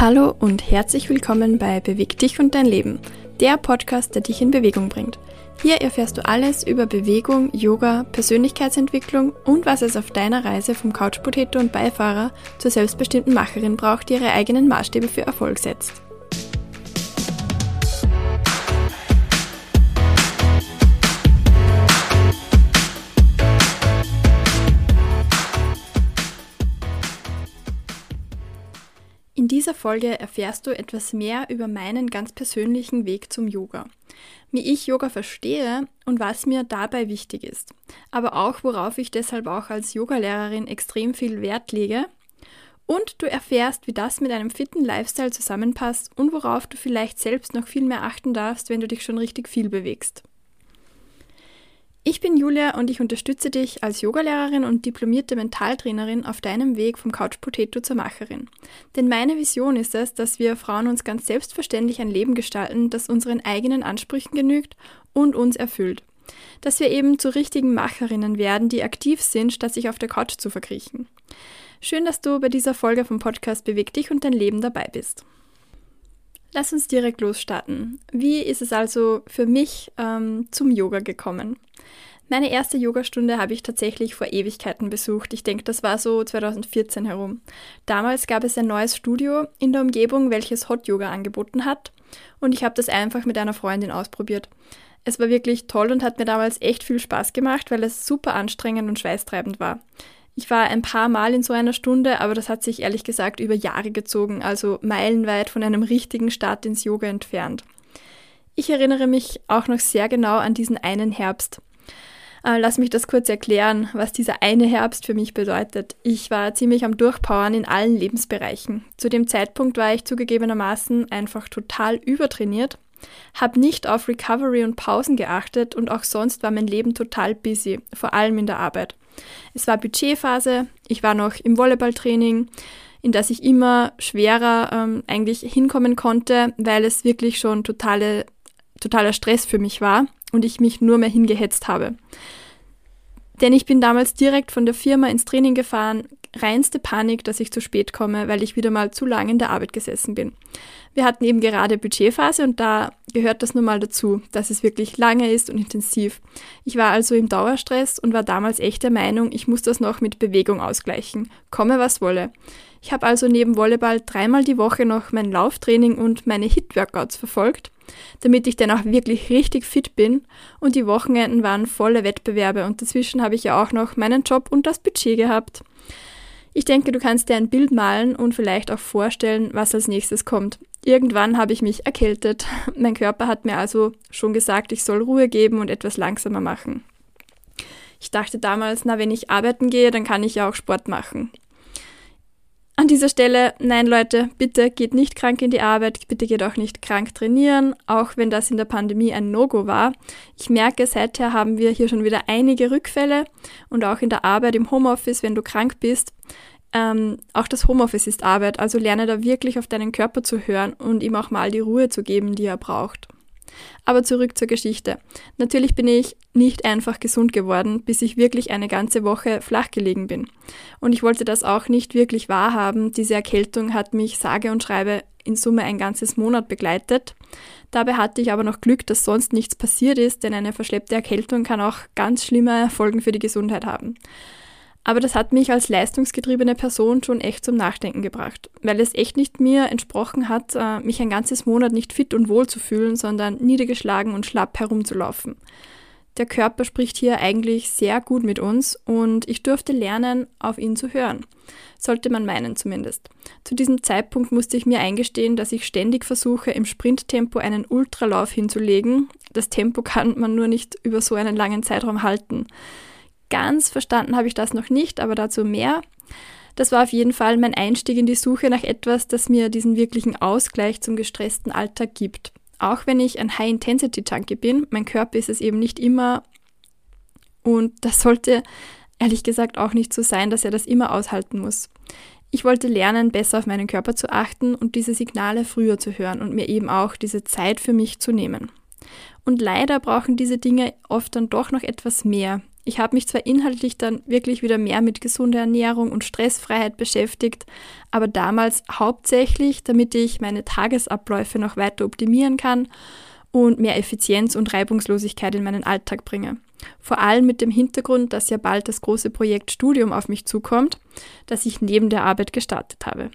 Hallo und herzlich willkommen bei Beweg dich und dein Leben, der Podcast, der dich in Bewegung bringt. Hier erfährst du alles über Bewegung, Yoga, Persönlichkeitsentwicklung und was es auf deiner Reise vom Couchpotato und Beifahrer zur selbstbestimmten Macherin braucht, die ihre eigenen Maßstäbe für Erfolg setzt. In dieser Folge erfährst du etwas mehr über meinen ganz persönlichen Weg zum Yoga. Wie ich Yoga verstehe und was mir dabei wichtig ist. Aber auch worauf ich deshalb auch als Yogalehrerin extrem viel Wert lege. Und du erfährst, wie das mit einem fitten Lifestyle zusammenpasst und worauf du vielleicht selbst noch viel mehr achten darfst, wenn du dich schon richtig viel bewegst. Ich bin Julia und ich unterstütze dich als Yogalehrerin und diplomierte Mentaltrainerin auf deinem Weg vom Couch Potato zur Macherin. Denn meine Vision ist es, dass wir Frauen uns ganz selbstverständlich ein Leben gestalten, das unseren eigenen Ansprüchen genügt und uns erfüllt. Dass wir eben zu richtigen Macherinnen werden, die aktiv sind, statt sich auf der Couch zu verkriechen. Schön, dass du bei dieser Folge vom Podcast Beweg dich und dein Leben dabei bist. Lass uns direkt losstarten. Wie ist es also für mich ähm, zum Yoga gekommen? Meine erste Yogastunde habe ich tatsächlich vor Ewigkeiten besucht. Ich denke, das war so 2014 herum. Damals gab es ein neues Studio in der Umgebung, welches Hot Yoga angeboten hat. Und ich habe das einfach mit einer Freundin ausprobiert. Es war wirklich toll und hat mir damals echt viel Spaß gemacht, weil es super anstrengend und schweißtreibend war. Ich war ein paar Mal in so einer Stunde, aber das hat sich ehrlich gesagt über Jahre gezogen, also meilenweit von einem richtigen Start ins Yoga entfernt. Ich erinnere mich auch noch sehr genau an diesen einen Herbst. Äh, lass mich das kurz erklären, was dieser eine Herbst für mich bedeutet. Ich war ziemlich am Durchpowern in allen Lebensbereichen. Zu dem Zeitpunkt war ich zugegebenermaßen einfach total übertrainiert, habe nicht auf Recovery und Pausen geachtet und auch sonst war mein Leben total busy, vor allem in der Arbeit. Es war Budgetphase, ich war noch im Volleyballtraining, in das ich immer schwerer ähm, eigentlich hinkommen konnte, weil es wirklich schon totale, totaler Stress für mich war und ich mich nur mehr hingehetzt habe. Denn ich bin damals direkt von der Firma ins Training gefahren, reinste Panik, dass ich zu spät komme, weil ich wieder mal zu lange in der Arbeit gesessen bin. Wir hatten eben gerade Budgetphase und da gehört das nun mal dazu, dass es wirklich lange ist und intensiv. Ich war also im Dauerstress und war damals echt der Meinung, ich muss das noch mit Bewegung ausgleichen, komme was wolle. Ich habe also neben Volleyball dreimal die Woche noch mein Lauftraining und meine Hit-Workouts verfolgt damit ich dann auch wirklich richtig fit bin. Und die Wochenenden waren volle Wettbewerbe und dazwischen habe ich ja auch noch meinen Job und das Budget gehabt. Ich denke, du kannst dir ein Bild malen und vielleicht auch vorstellen, was als nächstes kommt. Irgendwann habe ich mich erkältet. Mein Körper hat mir also schon gesagt, ich soll Ruhe geben und etwas langsamer machen. Ich dachte damals, na, wenn ich arbeiten gehe, dann kann ich ja auch Sport machen. An dieser Stelle, nein Leute, bitte geht nicht krank in die Arbeit, bitte geht auch nicht krank trainieren, auch wenn das in der Pandemie ein No-Go war. Ich merke, seither haben wir hier schon wieder einige Rückfälle und auch in der Arbeit im Homeoffice, wenn du krank bist. Ähm, auch das Homeoffice ist Arbeit, also lerne da wirklich auf deinen Körper zu hören und ihm auch mal die Ruhe zu geben, die er braucht. Aber zurück zur Geschichte. Natürlich bin ich nicht einfach gesund geworden, bis ich wirklich eine ganze Woche flach gelegen bin. Und ich wollte das auch nicht wirklich wahrhaben. Diese Erkältung hat mich sage und schreibe in Summe ein ganzes Monat begleitet. Dabei hatte ich aber noch Glück, dass sonst nichts passiert ist, denn eine verschleppte Erkältung kann auch ganz schlimme Folgen für die Gesundheit haben. Aber das hat mich als leistungsgetriebene Person schon echt zum Nachdenken gebracht, weil es echt nicht mir entsprochen hat, äh, mich ein ganzes Monat nicht fit und wohl zu fühlen, sondern niedergeschlagen und schlapp herumzulaufen. Der Körper spricht hier eigentlich sehr gut mit uns und ich durfte lernen, auf ihn zu hören. Sollte man meinen zumindest. Zu diesem Zeitpunkt musste ich mir eingestehen, dass ich ständig versuche, im Sprinttempo einen Ultralauf hinzulegen. Das Tempo kann man nur nicht über so einen langen Zeitraum halten. Ganz verstanden habe ich das noch nicht, aber dazu mehr. Das war auf jeden Fall mein Einstieg in die Suche nach etwas, das mir diesen wirklichen Ausgleich zum gestressten Alltag gibt. Auch wenn ich ein High-Intensity-Junkie bin, mein Körper ist es eben nicht immer und das sollte ehrlich gesagt auch nicht so sein, dass er das immer aushalten muss. Ich wollte lernen, besser auf meinen Körper zu achten und diese Signale früher zu hören und mir eben auch diese Zeit für mich zu nehmen. Und leider brauchen diese Dinge oft dann doch noch etwas mehr, Ich habe mich zwar inhaltlich dann wirklich wieder mehr mit gesunder Ernährung und Stressfreiheit beschäftigt, aber damals hauptsächlich, damit ich meine Tagesabläufe noch weiter optimieren kann und mehr Effizienz und Reibungslosigkeit in meinen Alltag bringe. Vor allem mit dem Hintergrund, dass ja bald das große Projekt Studium auf mich zukommt, das ich neben der Arbeit gestartet habe.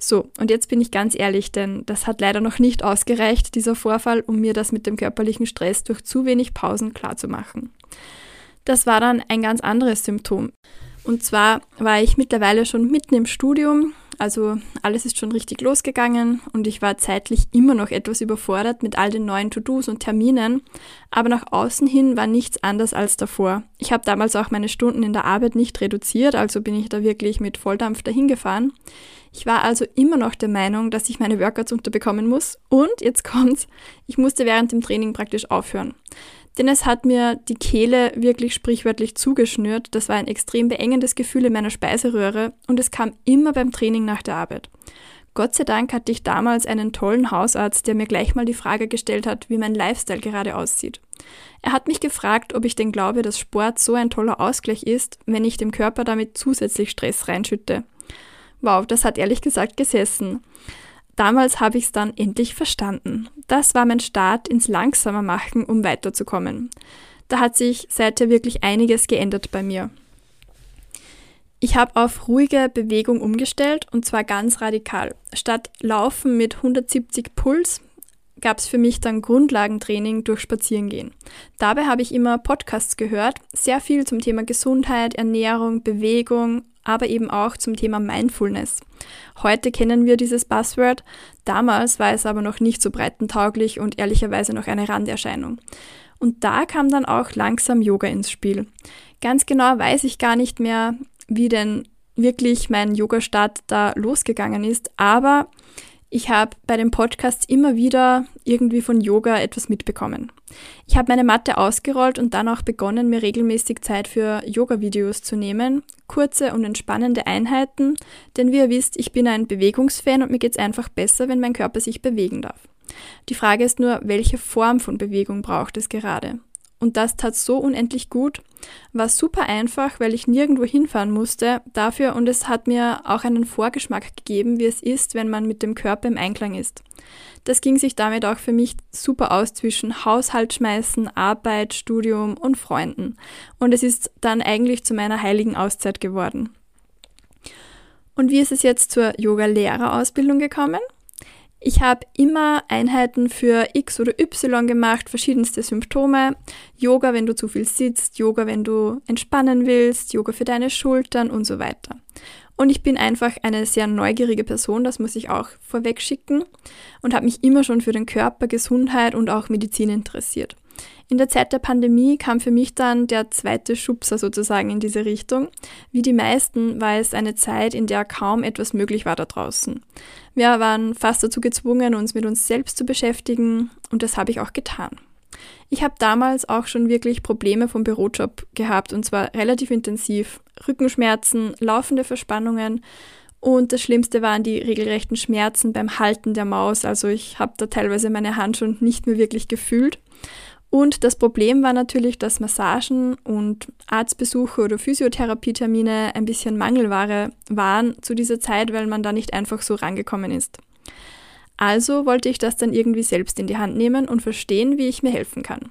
So, und jetzt bin ich ganz ehrlich, denn das hat leider noch nicht ausgereicht, dieser Vorfall, um mir das mit dem körperlichen Stress durch zu wenig Pausen klarzumachen. Das war dann ein ganz anderes Symptom. Und zwar war ich mittlerweile schon mitten im Studium, also alles ist schon richtig losgegangen und ich war zeitlich immer noch etwas überfordert mit all den neuen To-Dos und Terminen, aber nach außen hin war nichts anders als davor. Ich habe damals auch meine Stunden in der Arbeit nicht reduziert, also bin ich da wirklich mit Volldampf dahin gefahren. Ich war also immer noch der Meinung, dass ich meine Workouts unterbekommen muss. Und jetzt kommt's, ich musste während dem Training praktisch aufhören. Denn es hat mir die Kehle wirklich sprichwörtlich zugeschnürt. Das war ein extrem beengendes Gefühl in meiner Speiseröhre und es kam immer beim Training nach der Arbeit. Gott sei Dank hatte ich damals einen tollen Hausarzt, der mir gleich mal die Frage gestellt hat, wie mein Lifestyle gerade aussieht. Er hat mich gefragt, ob ich denn glaube, dass Sport so ein toller Ausgleich ist, wenn ich dem Körper damit zusätzlich Stress reinschütte. Wow, das hat ehrlich gesagt gesessen. Damals habe ich es dann endlich verstanden. Das war mein Start ins Langsamer machen, um weiterzukommen. Da hat sich seither wirklich einiges geändert bei mir. Ich habe auf ruhige Bewegung umgestellt und zwar ganz radikal. Statt Laufen mit 170 Puls gab es für mich dann Grundlagentraining durch Spazierengehen. Dabei habe ich immer Podcasts gehört, sehr viel zum Thema Gesundheit, Ernährung, Bewegung, aber eben auch zum Thema Mindfulness. Heute kennen wir dieses Buzzword, damals war es aber noch nicht so breitentauglich und ehrlicherweise noch eine Randerscheinung. Und da kam dann auch langsam Yoga ins Spiel. Ganz genau weiß ich gar nicht mehr, wie denn wirklich mein Yoga-Start da losgegangen ist, aber ich habe bei den Podcasts immer wieder irgendwie von Yoga etwas mitbekommen. Ich habe meine Matte ausgerollt und dann auch begonnen, mir regelmäßig Zeit für Yoga-Videos zu nehmen. Kurze und entspannende Einheiten, denn wie ihr wisst, ich bin ein Bewegungsfan und mir geht es einfach besser, wenn mein Körper sich bewegen darf. Die Frage ist nur, welche Form von Bewegung braucht es gerade? Und das tat so unendlich gut, war super einfach, weil ich nirgendwo hinfahren musste dafür und es hat mir auch einen Vorgeschmack gegeben, wie es ist, wenn man mit dem Körper im Einklang ist. Das ging sich damit auch für mich super aus zwischen Haushalt schmeißen, Arbeit, Studium und Freunden. Und es ist dann eigentlich zu meiner heiligen Auszeit geworden. Und wie ist es jetzt zur Yoga-Lehrerausbildung gekommen? Ich habe immer Einheiten für X oder Y gemacht, verschiedenste Symptome. Yoga, wenn du zu viel sitzt, Yoga, wenn du entspannen willst, Yoga für deine Schultern und so weiter. Und ich bin einfach eine sehr neugierige Person, das muss ich auch vorweg schicken und habe mich immer schon für den Körper, Gesundheit und auch Medizin interessiert. In der Zeit der Pandemie kam für mich dann der zweite Schubser sozusagen in diese Richtung. Wie die meisten war es eine Zeit, in der kaum etwas möglich war da draußen. Wir waren fast dazu gezwungen, uns mit uns selbst zu beschäftigen und das habe ich auch getan. Ich habe damals auch schon wirklich Probleme vom Bürojob gehabt und zwar relativ intensiv. Rückenschmerzen, laufende Verspannungen und das Schlimmste waren die regelrechten Schmerzen beim Halten der Maus. Also ich habe da teilweise meine Hand schon nicht mehr wirklich gefühlt. Und das Problem war natürlich, dass Massagen und Arztbesuche oder Physiotherapietermine ein bisschen Mangelware waren zu dieser Zeit, weil man da nicht einfach so rangekommen ist. Also wollte ich das dann irgendwie selbst in die Hand nehmen und verstehen, wie ich mir helfen kann.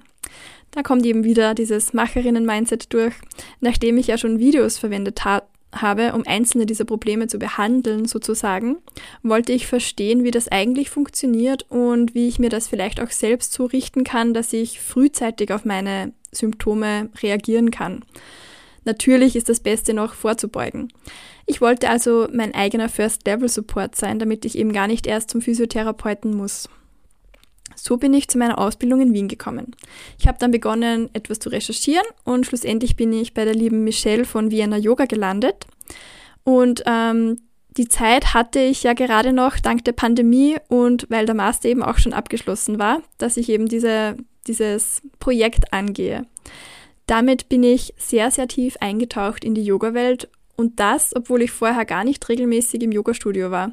Da kommt eben wieder dieses Macherinnen-Mindset durch. Nachdem ich ja schon Videos verwendet ha habe, um einzelne dieser Probleme zu behandeln, sozusagen, wollte ich verstehen, wie das eigentlich funktioniert und wie ich mir das vielleicht auch selbst so richten kann, dass ich frühzeitig auf meine Symptome reagieren kann. Natürlich ist das Beste noch vorzubeugen. Ich wollte also mein eigener First-Level-Support sein, damit ich eben gar nicht erst zum Physiotherapeuten muss. So bin ich zu meiner Ausbildung in Wien gekommen. Ich habe dann begonnen, etwas zu recherchieren und schlussendlich bin ich bei der lieben Michelle von Vienna Yoga gelandet. Und ähm, die Zeit hatte ich ja gerade noch dank der Pandemie und weil der Master eben auch schon abgeschlossen war, dass ich eben diese, dieses Projekt angehe. Damit bin ich sehr, sehr tief eingetaucht in die Yoga-Welt und das, obwohl ich vorher gar nicht regelmäßig im Yoga-Studio war.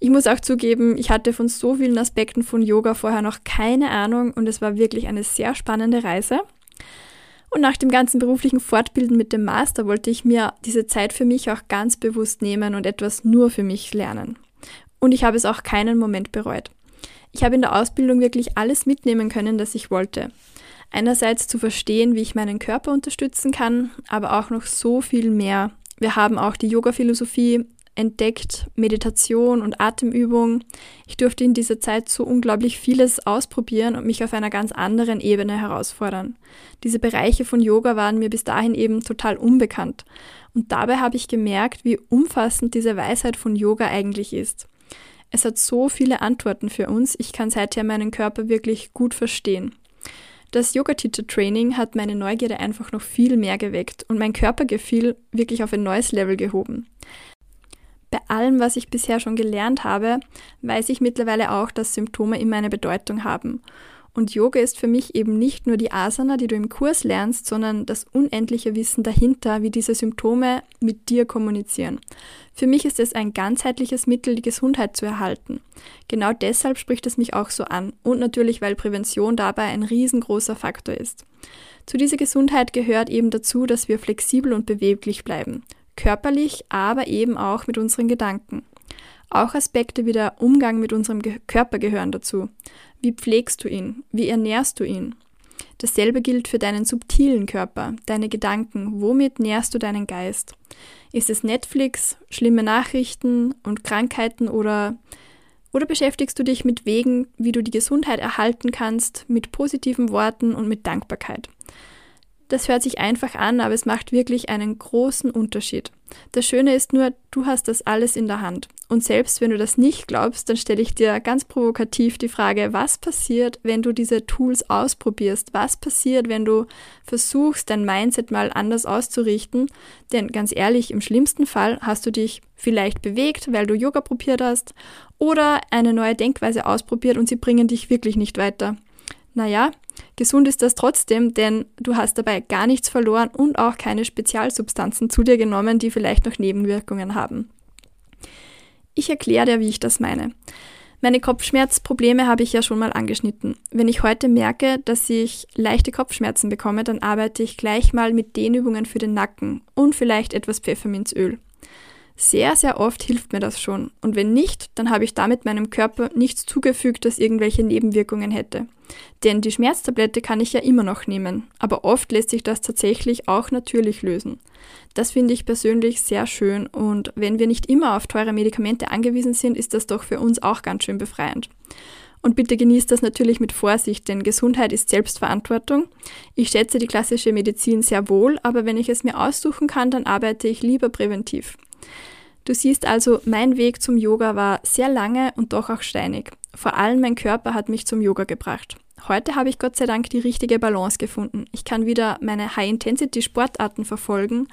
Ich muss auch zugeben, ich hatte von so vielen Aspekten von Yoga vorher noch keine Ahnung und es war wirklich eine sehr spannende Reise. Und nach dem ganzen beruflichen Fortbilden mit dem Master wollte ich mir diese Zeit für mich auch ganz bewusst nehmen und etwas nur für mich lernen. Und ich habe es auch keinen Moment bereut. Ich habe in der Ausbildung wirklich alles mitnehmen können, das ich wollte. Einerseits zu verstehen, wie ich meinen Körper unterstützen kann, aber auch noch so viel mehr. Wir haben auch die Yoga-Philosophie entdeckt, Meditation und Atemübung. Ich durfte in dieser Zeit so unglaublich vieles ausprobieren und mich auf einer ganz anderen Ebene herausfordern. Diese Bereiche von Yoga waren mir bis dahin eben total unbekannt. Und dabei habe ich gemerkt, wie umfassend diese Weisheit von Yoga eigentlich ist. Es hat so viele Antworten für uns, ich kann seither meinen Körper wirklich gut verstehen. Das Yoga Teacher Training hat meine Neugierde einfach noch viel mehr geweckt und mein Körpergefühl wirklich auf ein neues Level gehoben. Bei allem, was ich bisher schon gelernt habe, weiß ich mittlerweile auch, dass Symptome immer eine Bedeutung haben. Und Yoga ist für mich eben nicht nur die Asana, die du im Kurs lernst, sondern das unendliche Wissen dahinter, wie diese Symptome mit dir kommunizieren. Für mich ist es ein ganzheitliches Mittel, die Gesundheit zu erhalten. Genau deshalb spricht es mich auch so an und natürlich, weil Prävention dabei ein riesengroßer Faktor ist. Zu dieser Gesundheit gehört eben dazu, dass wir flexibel und beweglich bleiben körperlich, aber eben auch mit unseren Gedanken. Auch Aspekte wie der Umgang mit unserem Ge Körper gehören dazu. Wie pflegst du ihn? Wie ernährst du ihn? Dasselbe gilt für deinen subtilen Körper, deine Gedanken. Womit nährst du deinen Geist? Ist es Netflix, schlimme Nachrichten und Krankheiten oder, oder beschäftigst du dich mit Wegen, wie du die Gesundheit erhalten kannst, mit positiven Worten und mit Dankbarkeit? Das hört sich einfach an, aber es macht wirklich einen großen Unterschied. Das Schöne ist nur, du hast das alles in der Hand. Und selbst wenn du das nicht glaubst, dann stelle ich dir ganz provokativ die Frage, was passiert, wenn du diese Tools ausprobierst? Was passiert, wenn du versuchst, dein Mindset mal anders auszurichten? Denn ganz ehrlich, im schlimmsten Fall hast du dich vielleicht bewegt, weil du Yoga probiert hast oder eine neue Denkweise ausprobiert und sie bringen dich wirklich nicht weiter. Naja, gesund ist das trotzdem, denn du hast dabei gar nichts verloren und auch keine Spezialsubstanzen zu dir genommen, die vielleicht noch Nebenwirkungen haben. Ich erkläre dir, wie ich das meine. Meine Kopfschmerzprobleme habe ich ja schon mal angeschnitten. Wenn ich heute merke, dass ich leichte Kopfschmerzen bekomme, dann arbeite ich gleich mal mit Dehnübungen für den Nacken und vielleicht etwas Pfefferminzöl. Sehr, sehr oft hilft mir das schon. Und wenn nicht, dann habe ich damit meinem Körper nichts zugefügt, das irgendwelche Nebenwirkungen hätte. Denn die Schmerztablette kann ich ja immer noch nehmen, aber oft lässt sich das tatsächlich auch natürlich lösen. Das finde ich persönlich sehr schön und wenn wir nicht immer auf teure Medikamente angewiesen sind, ist das doch für uns auch ganz schön befreiend. Und bitte genießt das natürlich mit Vorsicht, denn Gesundheit ist Selbstverantwortung. Ich schätze die klassische Medizin sehr wohl, aber wenn ich es mir aussuchen kann, dann arbeite ich lieber präventiv. Du siehst also, mein Weg zum Yoga war sehr lange und doch auch steinig. Vor allem mein Körper hat mich zum Yoga gebracht. Heute habe ich Gott sei Dank die richtige Balance gefunden. Ich kann wieder meine High-Intensity-Sportarten verfolgen,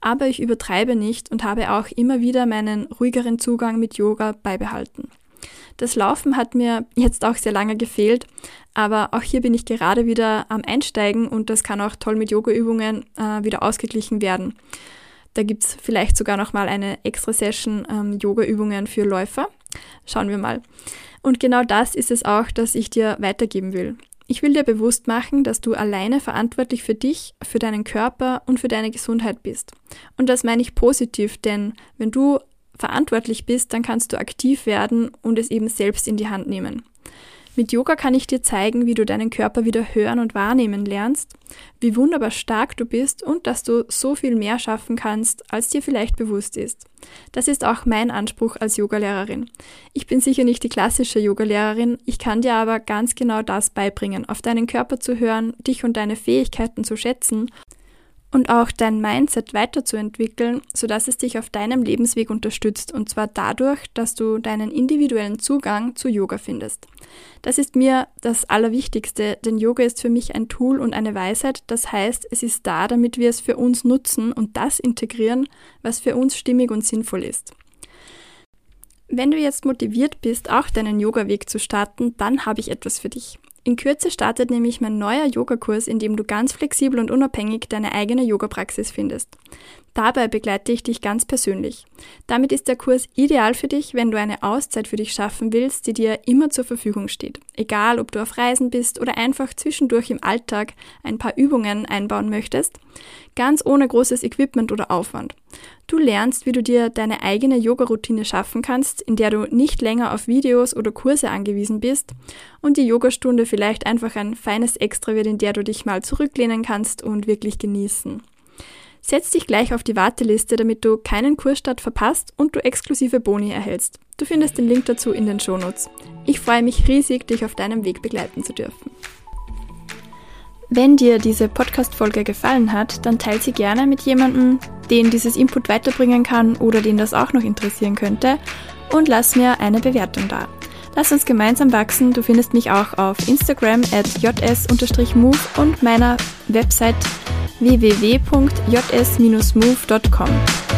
aber ich übertreibe nicht und habe auch immer wieder meinen ruhigeren Zugang mit Yoga beibehalten. Das Laufen hat mir jetzt auch sehr lange gefehlt, aber auch hier bin ich gerade wieder am Einsteigen und das kann auch toll mit Yoga-Übungen äh, wieder ausgeglichen werden. Da gibt es vielleicht sogar noch mal eine extra Session ähm, Yoga-Übungen für Läufer. Schauen wir mal. Und genau das ist es auch, das ich dir weitergeben will. Ich will dir bewusst machen, dass du alleine verantwortlich für dich, für deinen Körper und für deine Gesundheit bist. Und das meine ich positiv, denn wenn du verantwortlich bist, dann kannst du aktiv werden und es eben selbst in die Hand nehmen. Mit Yoga kann ich dir zeigen, wie du deinen Körper wieder hören und wahrnehmen lernst, wie wunderbar stark du bist und dass du so viel mehr schaffen kannst, als dir vielleicht bewusst ist. Das ist auch mein Anspruch als Yogalehrerin. Ich bin sicher nicht die klassische Yogalehrerin, ich kann dir aber ganz genau das beibringen, auf deinen Körper zu hören, dich und deine Fähigkeiten zu schätzen und auch dein Mindset weiterzuentwickeln, sodass es dich auf deinem Lebensweg unterstützt und zwar dadurch, dass du deinen individuellen Zugang zu Yoga findest. Das ist mir das Allerwichtigste, denn Yoga ist für mich ein Tool und eine Weisheit, das heißt, es ist da, damit wir es für uns nutzen und das integrieren, was für uns stimmig und sinnvoll ist. Wenn du jetzt motiviert bist, auch deinen Yoga-Weg zu starten, dann habe ich etwas für dich. In Kürze startet nämlich mein neuer Yogakurs, in dem du ganz flexibel und unabhängig deine eigene Yoga-Praxis findest. Dabei begleite ich dich ganz persönlich. Damit ist der Kurs ideal für dich, wenn du eine Auszeit für dich schaffen willst, die dir immer zur Verfügung steht. Egal, ob du auf Reisen bist oder einfach zwischendurch im Alltag ein paar Übungen einbauen möchtest, ganz ohne großes Equipment oder Aufwand. Du lernst, wie du dir deine eigene Yoga-Routine schaffen kannst, in der du nicht länger auf Videos oder Kurse angewiesen bist und die Yogastunde vielleicht einfach ein feines Extra wird, in der du dich mal zurücklehnen kannst und wirklich genießen. Setz dich gleich auf die Warteliste, damit du keinen Kursstart verpasst und du exklusive Boni erhältst. Du findest den Link dazu in den Shownotes. Ich freue mich riesig, dich auf deinem Weg begleiten zu dürfen. Wenn dir diese Podcast-Folge gefallen hat, dann teile sie gerne mit jemandem, den dieses Input weiterbringen kann oder den das auch noch interessieren könnte und lass mir eine Bewertung da. Lass uns gemeinsam wachsen. Du findest mich auch auf Instagram at js-move und meiner Website www.js-move.com.